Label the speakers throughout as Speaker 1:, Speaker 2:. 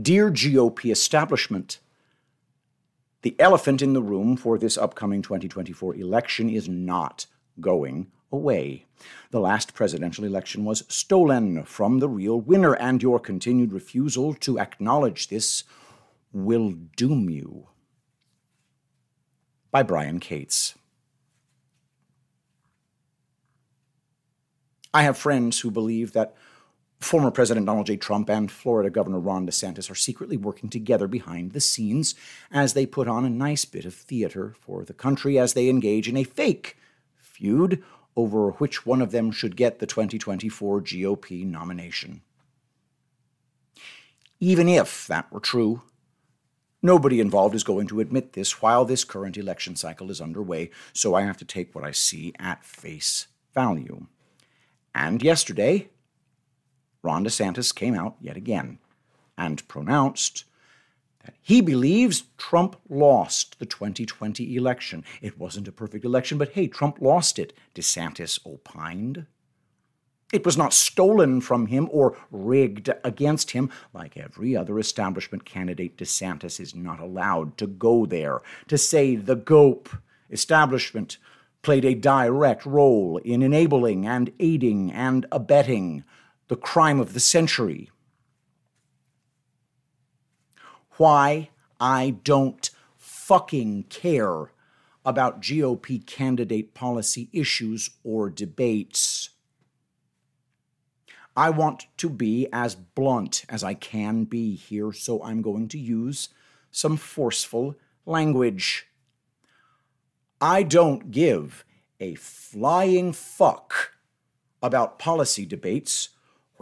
Speaker 1: Dear GOP establishment, the elephant in the room for this upcoming 2024 election is not going away. The last presidential election was stolen from the real winner, and your continued refusal to acknowledge this will doom you. By Brian Cates. I have friends who believe that former President Donald J. Trump and Florida Governor Ron DeSantis are secretly working together behind the scenes as they put on a nice bit of theater for the country as they engage in a fake feud over which one of them should get the 2024 GOP nomination. Even if that were true, nobody involved is going to admit this while this current election cycle is underway, so I have to take what I see at face value. And yesterday, Ron DeSantis came out yet again and pronounced that he believes Trump lost the 2020 election. It wasn't a perfect election, but hey, Trump lost it, DeSantis opined. It was not stolen from him or rigged against him. Like every other establishment candidate, DeSantis is not allowed to go there to say the GOP establishment played a direct role in enabling and aiding and abetting the crime of the century. Why I don't fucking care about GOP candidate policy issues or debates. I want to be as blunt as I can be here, so I'm going to use some forceful language. I don't give a flying fuck about policy debates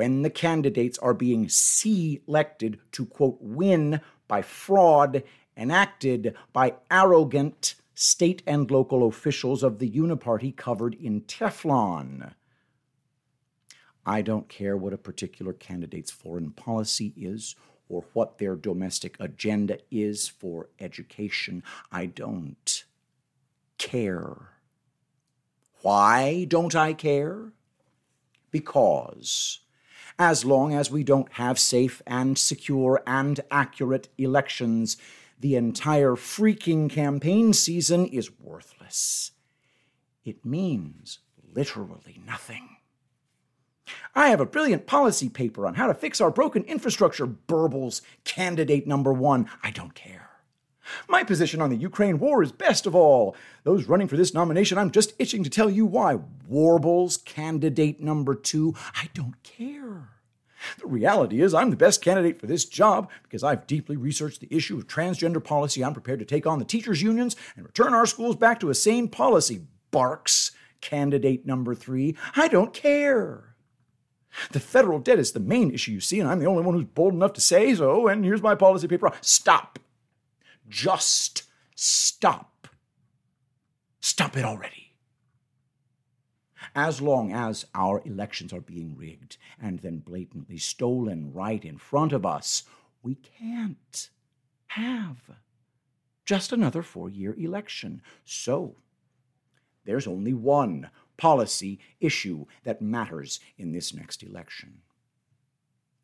Speaker 1: when the candidates are being selected to, quote, win by fraud enacted by arrogant state and local officials of the uniparty covered in Teflon. I don't care what a particular candidate's foreign policy is or what their domestic agenda is for education. I don't care. Why don't I care? Because as long as we don't have safe and secure and accurate elections, the entire freaking campaign season is worthless. It means literally nothing. I have a brilliant policy paper on how to fix our broken infrastructure, burbles candidate number one. I don't care. My position on the Ukraine war is best of all. Those running for this nomination, I'm just itching to tell you why. Warbles, candidate number two, I don't care. The reality is, I'm the best candidate for this job because I've deeply researched the issue of transgender policy. I'm prepared to take on the teachers' unions and return our schools back to a sane policy. Barks, candidate number three, I don't care. The federal debt is the main issue you see, and I'm the only one who's bold enough to say so. And here's my policy paper. Stop. Just stop. Stop it already. As long as our elections are being rigged and then blatantly stolen right in front of us, we can't have just another four year election. So, there's only one policy issue that matters in this next election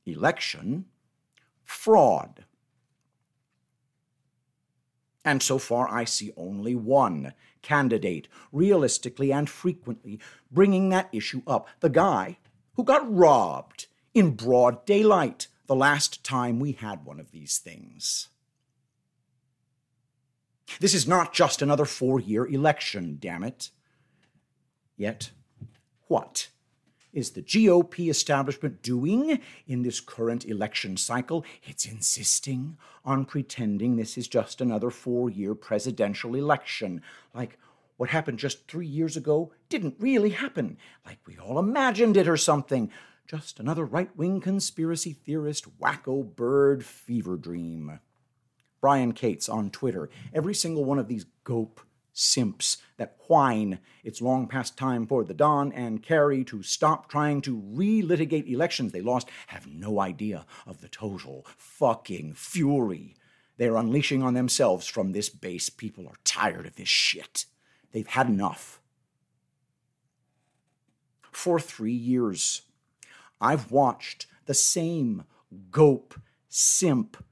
Speaker 1: election fraud. And so far, I see only one candidate, realistically and frequently, bringing that issue up. The guy who got robbed in broad daylight the last time we had one of these things. This is not just another four year election, damn it. Yet, what is the GOP establishment doing in this current election cycle? It's insisting on pretending this is just another four year presidential election. Like what happened just three years ago didn't really happen, like we all imagined it or something. Just another right wing conspiracy theorist wacko bird fever dream. Brian Cates on Twitter. Every single one of these GOP simps that whine it's long past time for the Don and Kari to stop trying to relitigate elections they lost have no idea of the total fucking fury they're unleashing on themselves from this base. People are tired of this shit. They've had enough. For three years, I've watched the same GOP simp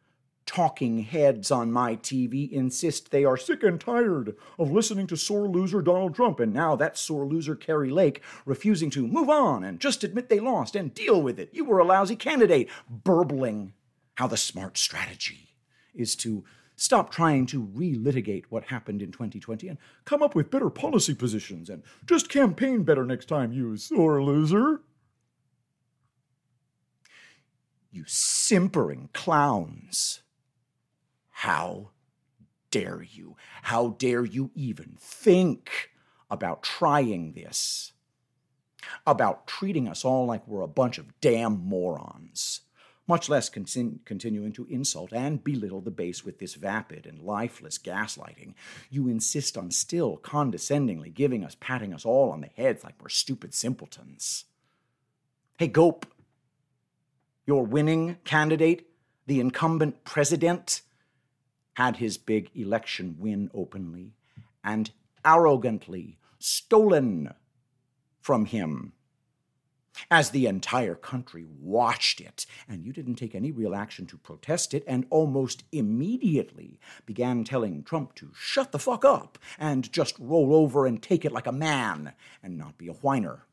Speaker 1: talking heads on my TV insist they are sick and tired of listening to sore loser Donald Trump, and now that sore loser Kari Lake refusing to move on and just admit they lost and deal with it. You were a lousy candidate, burbling how the smart strategy is to stop trying to relitigate what happened in 2020 and come up with better policy positions and just campaign better next time, you sore loser. You simpering clowns. How dare you? How dare you even think about trying this? About treating us all like we're a bunch of damn morons, much less con- continuing to insult and belittle the base with this vapid and lifeless gaslighting. You insist on still condescendingly giving us, patting us all on the heads like we're stupid simpletons. Hey, Gope, your winning candidate, the incumbent president, had his big election win openly and arrogantly stolen from him as the entire country watched it, and you didn't take any real action to protest it, and almost immediately began telling Trump to shut the fuck up and just roll over and take it like a man and not be a whiner.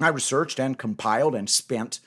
Speaker 1: I researched and compiled and spent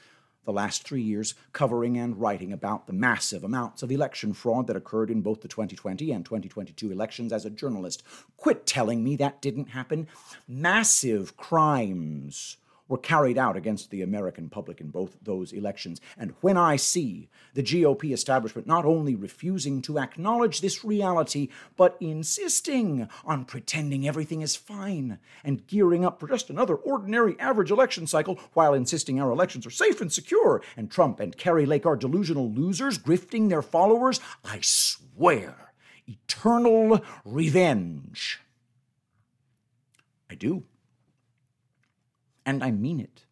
Speaker 1: the last three years covering and writing about the massive amounts of election fraud that occurred in both the 2020 and 2022 elections as a journalist. Quit telling me that didn't happen. Massive crimes were carried out against the American public in both those elections. And when I see the GOP establishment not only refusing to acknowledge this reality, but insisting on pretending everything is fine and gearing up for just another ordinary average election cycle while insisting our elections are safe and secure, and Trump and Kari Lake are delusional losers grifting their followers, I swear, eternal revenge. I do and I mean it,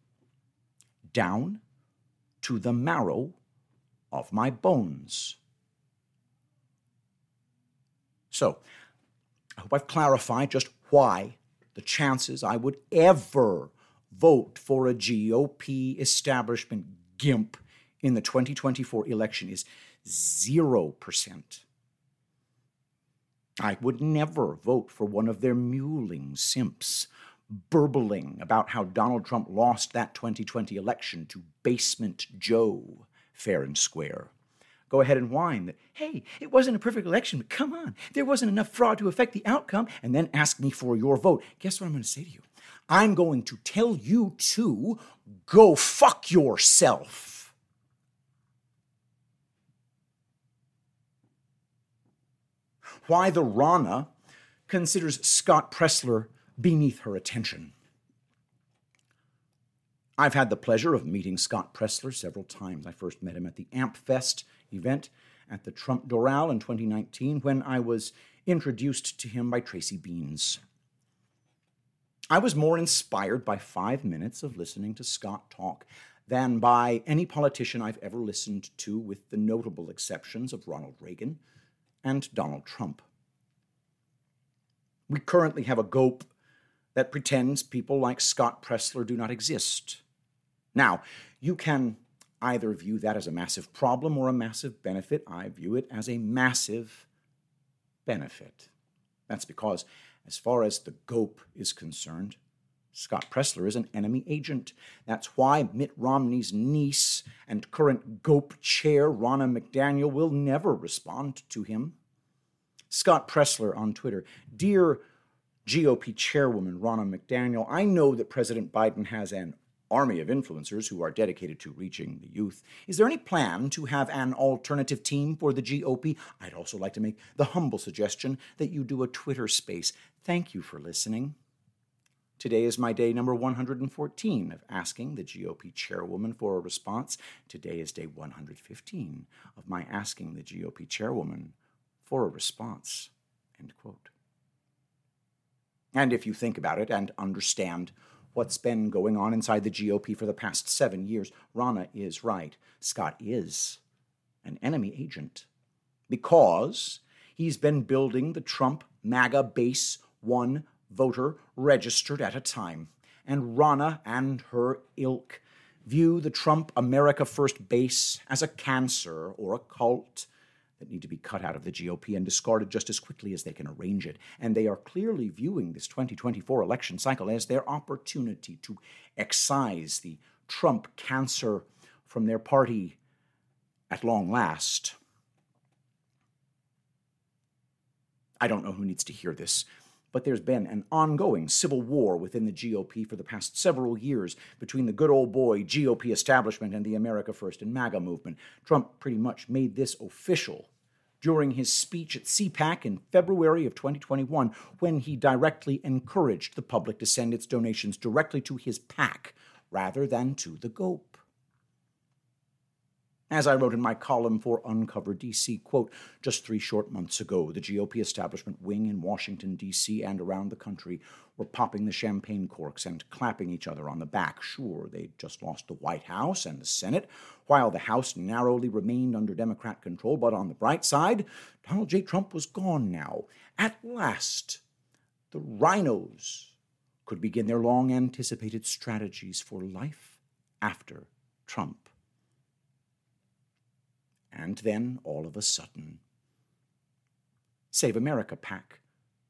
Speaker 1: down to the marrow of my bones. So, I hope I've clarified just why the chances I would ever vote for a GOP establishment GIMP in the 2024 election is 0%. I would never vote for one of their mewling simps burbling about how Donald Trump lost that 2020 election to basement Joe, fair and square. Go ahead and whine that, hey, it wasn't a perfect election, but come on, there wasn't enough fraud to affect the outcome, and then ask me for your vote. Guess what I'm going to say to you? I'm going to tell you to go fuck yourself. Why the Ronna considers Scott Presler beneath her attention. I've had the pleasure of meeting Scott Presler several times. I first met him at the AmpFest event at the Trump Doral in 2019 when I was introduced to him by Tracy Beanz. I was more inspired by five minutes of listening to Scott talk than by any politician I've ever listened to, with the notable exceptions of Ronald Reagan and Donald Trump. We currently have a GOP that pretends people like Scott Presler do not exist. Now, you can either view that as a massive problem or a massive benefit. I view it as a massive benefit. That's because, as far as the GOP is concerned, Scott Presler is an enemy agent. That's why Mitt Romney's niece and current GOP chair, Ronna McDaniel, will never respond to him. Scott Presler on Twitter Dear GOP chairwoman Ronna McDaniel, I know that President Biden has an army of influencers who are dedicated to reaching the youth. Is there any plan to have an alternative team for the GOP? I'd also like to make the humble suggestion that you do a Twitter space. Thank you for listening. Today is my day number 114 of asking the GOP chairwoman for a response. Today is day 115 of my asking the GOP chairwoman for a response. End quote. And if you think about it and understand what's been going on inside the GOP for the past seven years, Ronna is right. Scott is an enemy agent because he's been building the Trump MAGA base one voter registered at a time. And Ronna and her ilk view the Trump America First base as a cancer or a cult that need to be cut out of the GOP and discarded just as quickly as they can arrange it. And they are clearly viewing this 2024 election cycle as their opportunity to excise the Trump cancer from their party at long last. I don't know who needs to hear this, but there's been an ongoing civil war within the GOP for the past several years between the good old boy GOP establishment and the America First and MAGA movement. Trump pretty much made this official during his speech at CPAC in February of 2021 when he directly encouraged the public to send its donations directly to his PAC rather than to the GOP. As I wrote in my column for Uncover DC, quote, just three short months ago, the GOP establishment wing in Washington, D.C. and around the country were popping the champagne corks and clapping each other on the back. Sure, they'd just lost the White House and the Senate, while the House narrowly remained under Democrat control. But on the bright side, Donald J. Trump was gone now. At last, the rhinos could begin their long anticipated strategies for life after Trump. And then, all of a sudden, Save America PAC,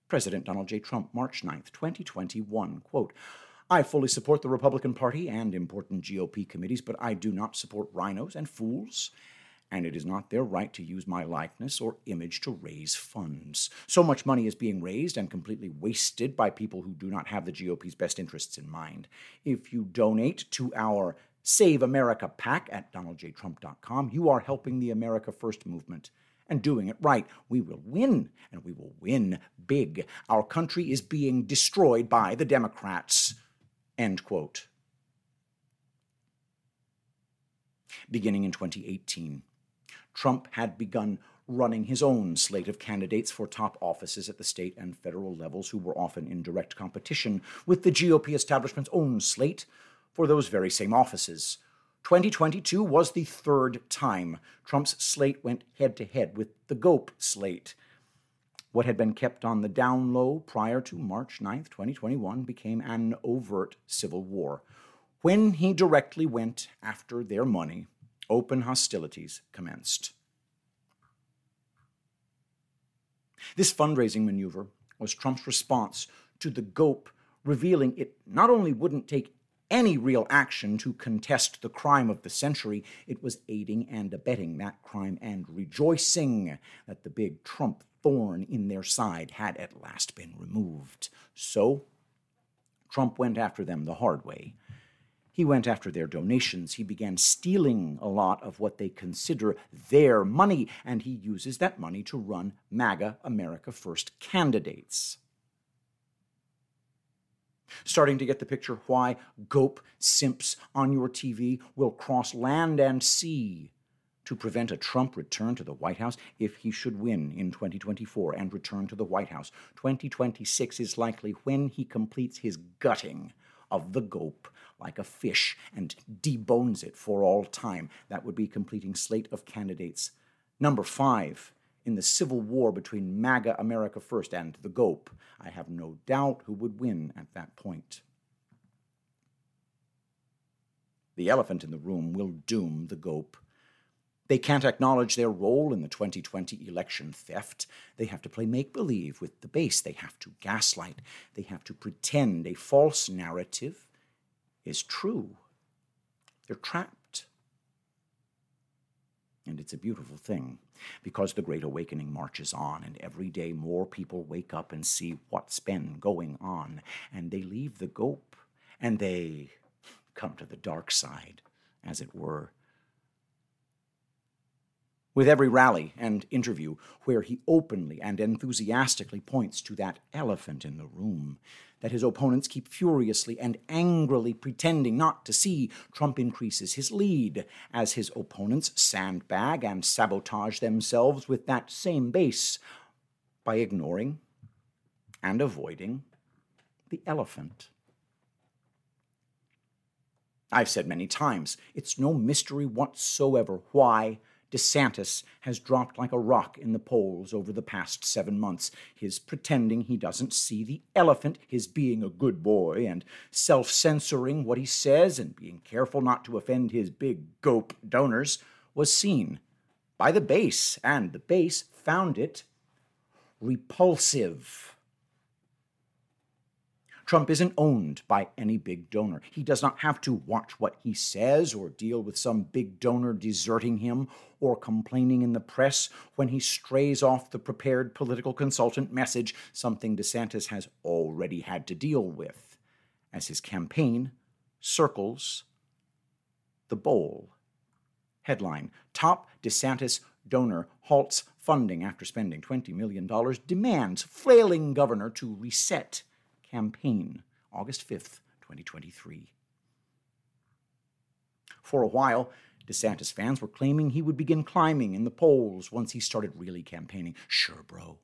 Speaker 1: President Donald J. Trump, March 9, 2021. Quote, I fully support the Republican Party and important GOP committees, but I do not support rhinos and fools, and it is not their right to use my likeness or image to raise funds. So much money is being raised and completely wasted by people who do not have the GOP's best interests in mind. If you donate to our Save America PAC at donaldjtrump.com. You are helping the America First movement and doing it right. We will win, and we will win big. Our country is being destroyed by the Democrats. End quote. Beginning in 2018, Trump had begun running his own slate of candidates for top offices at the state and federal levels who were often in direct competition with the GOP establishment's own slate for those very same offices. 2022 was the third time Trump's slate went head to head with the GOP slate. What had been kept on the down low prior to March 9, 2021, became an overt civil war. When he directly went after their money, open hostilities commenced. This fundraising maneuver was Trump's response to the GOP revealing it not only wouldn't take any real action to contest the crime of the century. It was aiding and abetting that crime and rejoicing that the big Trump thorn in their side had at last been removed. So, Trump went after them the hard way. He went after their donations. He began stealing a lot of what they consider their money, and he uses that money to run MAGA America First candidates starting to get the picture why GOP simps on your TV will cross land and sea to prevent a Trump return to the White House if he should win in 2024 and return to the White House. 2026 is likely when he completes his gutting of the GOP like a fish and debones it for all time. That would be completing slate of candidates. Number five, in the civil war between MAGA America First and the GOP. I have no doubt who would win at that point. The elephant in the room will doom the GOP. They can't acknowledge their role in the 2020 election theft. They have to play make believe with the base. They have to gaslight. They have to pretend a false narrative is true. They're trapped. And it's a beautiful thing because the Great Awakening marches on, and every day more people wake up and see what's been going on, and they leave the gope and they come to the dark side, as it were. With every rally and interview where he openly and enthusiastically points to that elephant in the room, that his opponents keep furiously and angrily pretending not to see, Trump increases his lead as his opponents sandbag and sabotage themselves with that same base by ignoring and avoiding the elephant. I've said many times, it's no mystery whatsoever why DeSantis has dropped like a rock in the polls over the past seven months. His pretending he doesn't see the elephant, his being a good boy and self censoring what he says and being careful not to offend his big gope donors was seen by the base, and the base found it repulsive. Trump isn't owned by any big donor. He does not have to watch what he says or deal with some big donor deserting him or complaining in the press when he strays off the prepared political consultant message, something DeSantis has already had to deal with as his campaign circles the bowl. Headline Top DeSantis donor halts funding after spending $20 million, demands flailing governor to reset campaign, August 5th, 2023. For a while, DeSantis fans were claiming he would begin climbing in the polls once he started really campaigning. Sure, bro.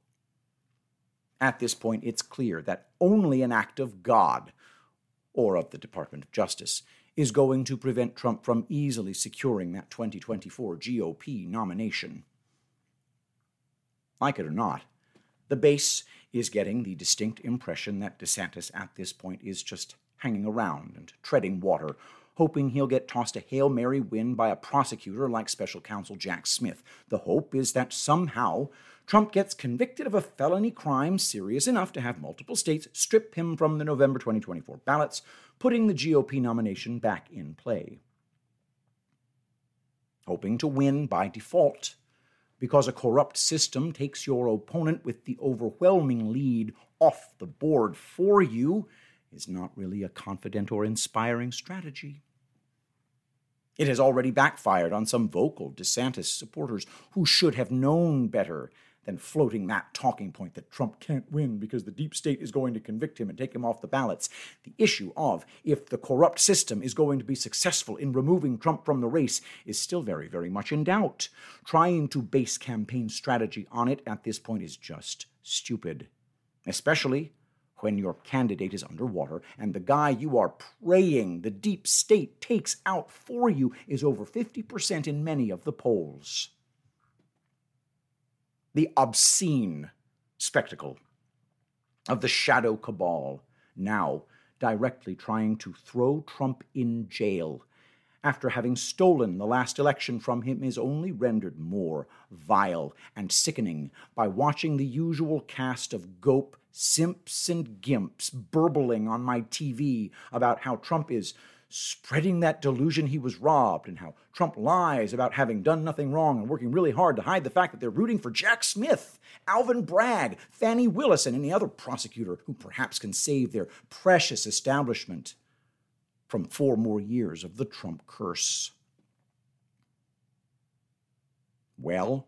Speaker 1: At this point, it's clear that only an act of God or of the Department of Justice is going to prevent Trump from easily securing that 2024 GOP nomination. Like it or not, the base is getting the distinct impression that DeSantis at this point is just hanging around and treading water, hoping he'll get tossed a Hail Mary win by a prosecutor like special counsel Jack Smith. The hope is that somehow Trump gets convicted of a felony crime serious enough to have multiple states strip him from the November 2024 ballots, putting the GOP nomination back in play. Hoping to win by default, because a corrupt system takes your opponent with the overwhelming lead off the board for you is not really a confident or inspiring strategy. It has already backfired on some vocal DeSantis supporters who should have known better than floating that talking point that Trump can't win because the deep state is going to convict him and take him off the ballots. The issue of if the corrupt system is going to be successful in removing Trump from the race is still very, very much in doubt. Trying to base campaign strategy on it at this point is just stupid, especially when your candidate is underwater and the guy you are praying the deep state takes out for you is over 50% in many of the polls the obscene spectacle of the shadow cabal now directly trying to throw Trump in jail after having stolen the last election from him is only rendered more vile and sickening by watching the usual cast of gope, simps, and gimps burbling on my TV about how Trump is spreading that delusion he was robbed and how Trump lies about having done nothing wrong and working really hard to hide the fact that they're rooting for Jack Smith, Alvin Bragg, Fani Willis, and any other prosecutor who perhaps can save their precious establishment from four more years of the Trump curse. Well,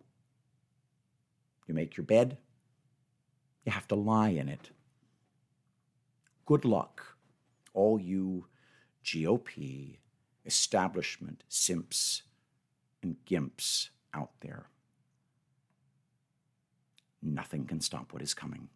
Speaker 1: you make your bed, you have to lie in it. Good luck, all you GOP, establishment simps and gimps out there. Nothing can stop what is coming.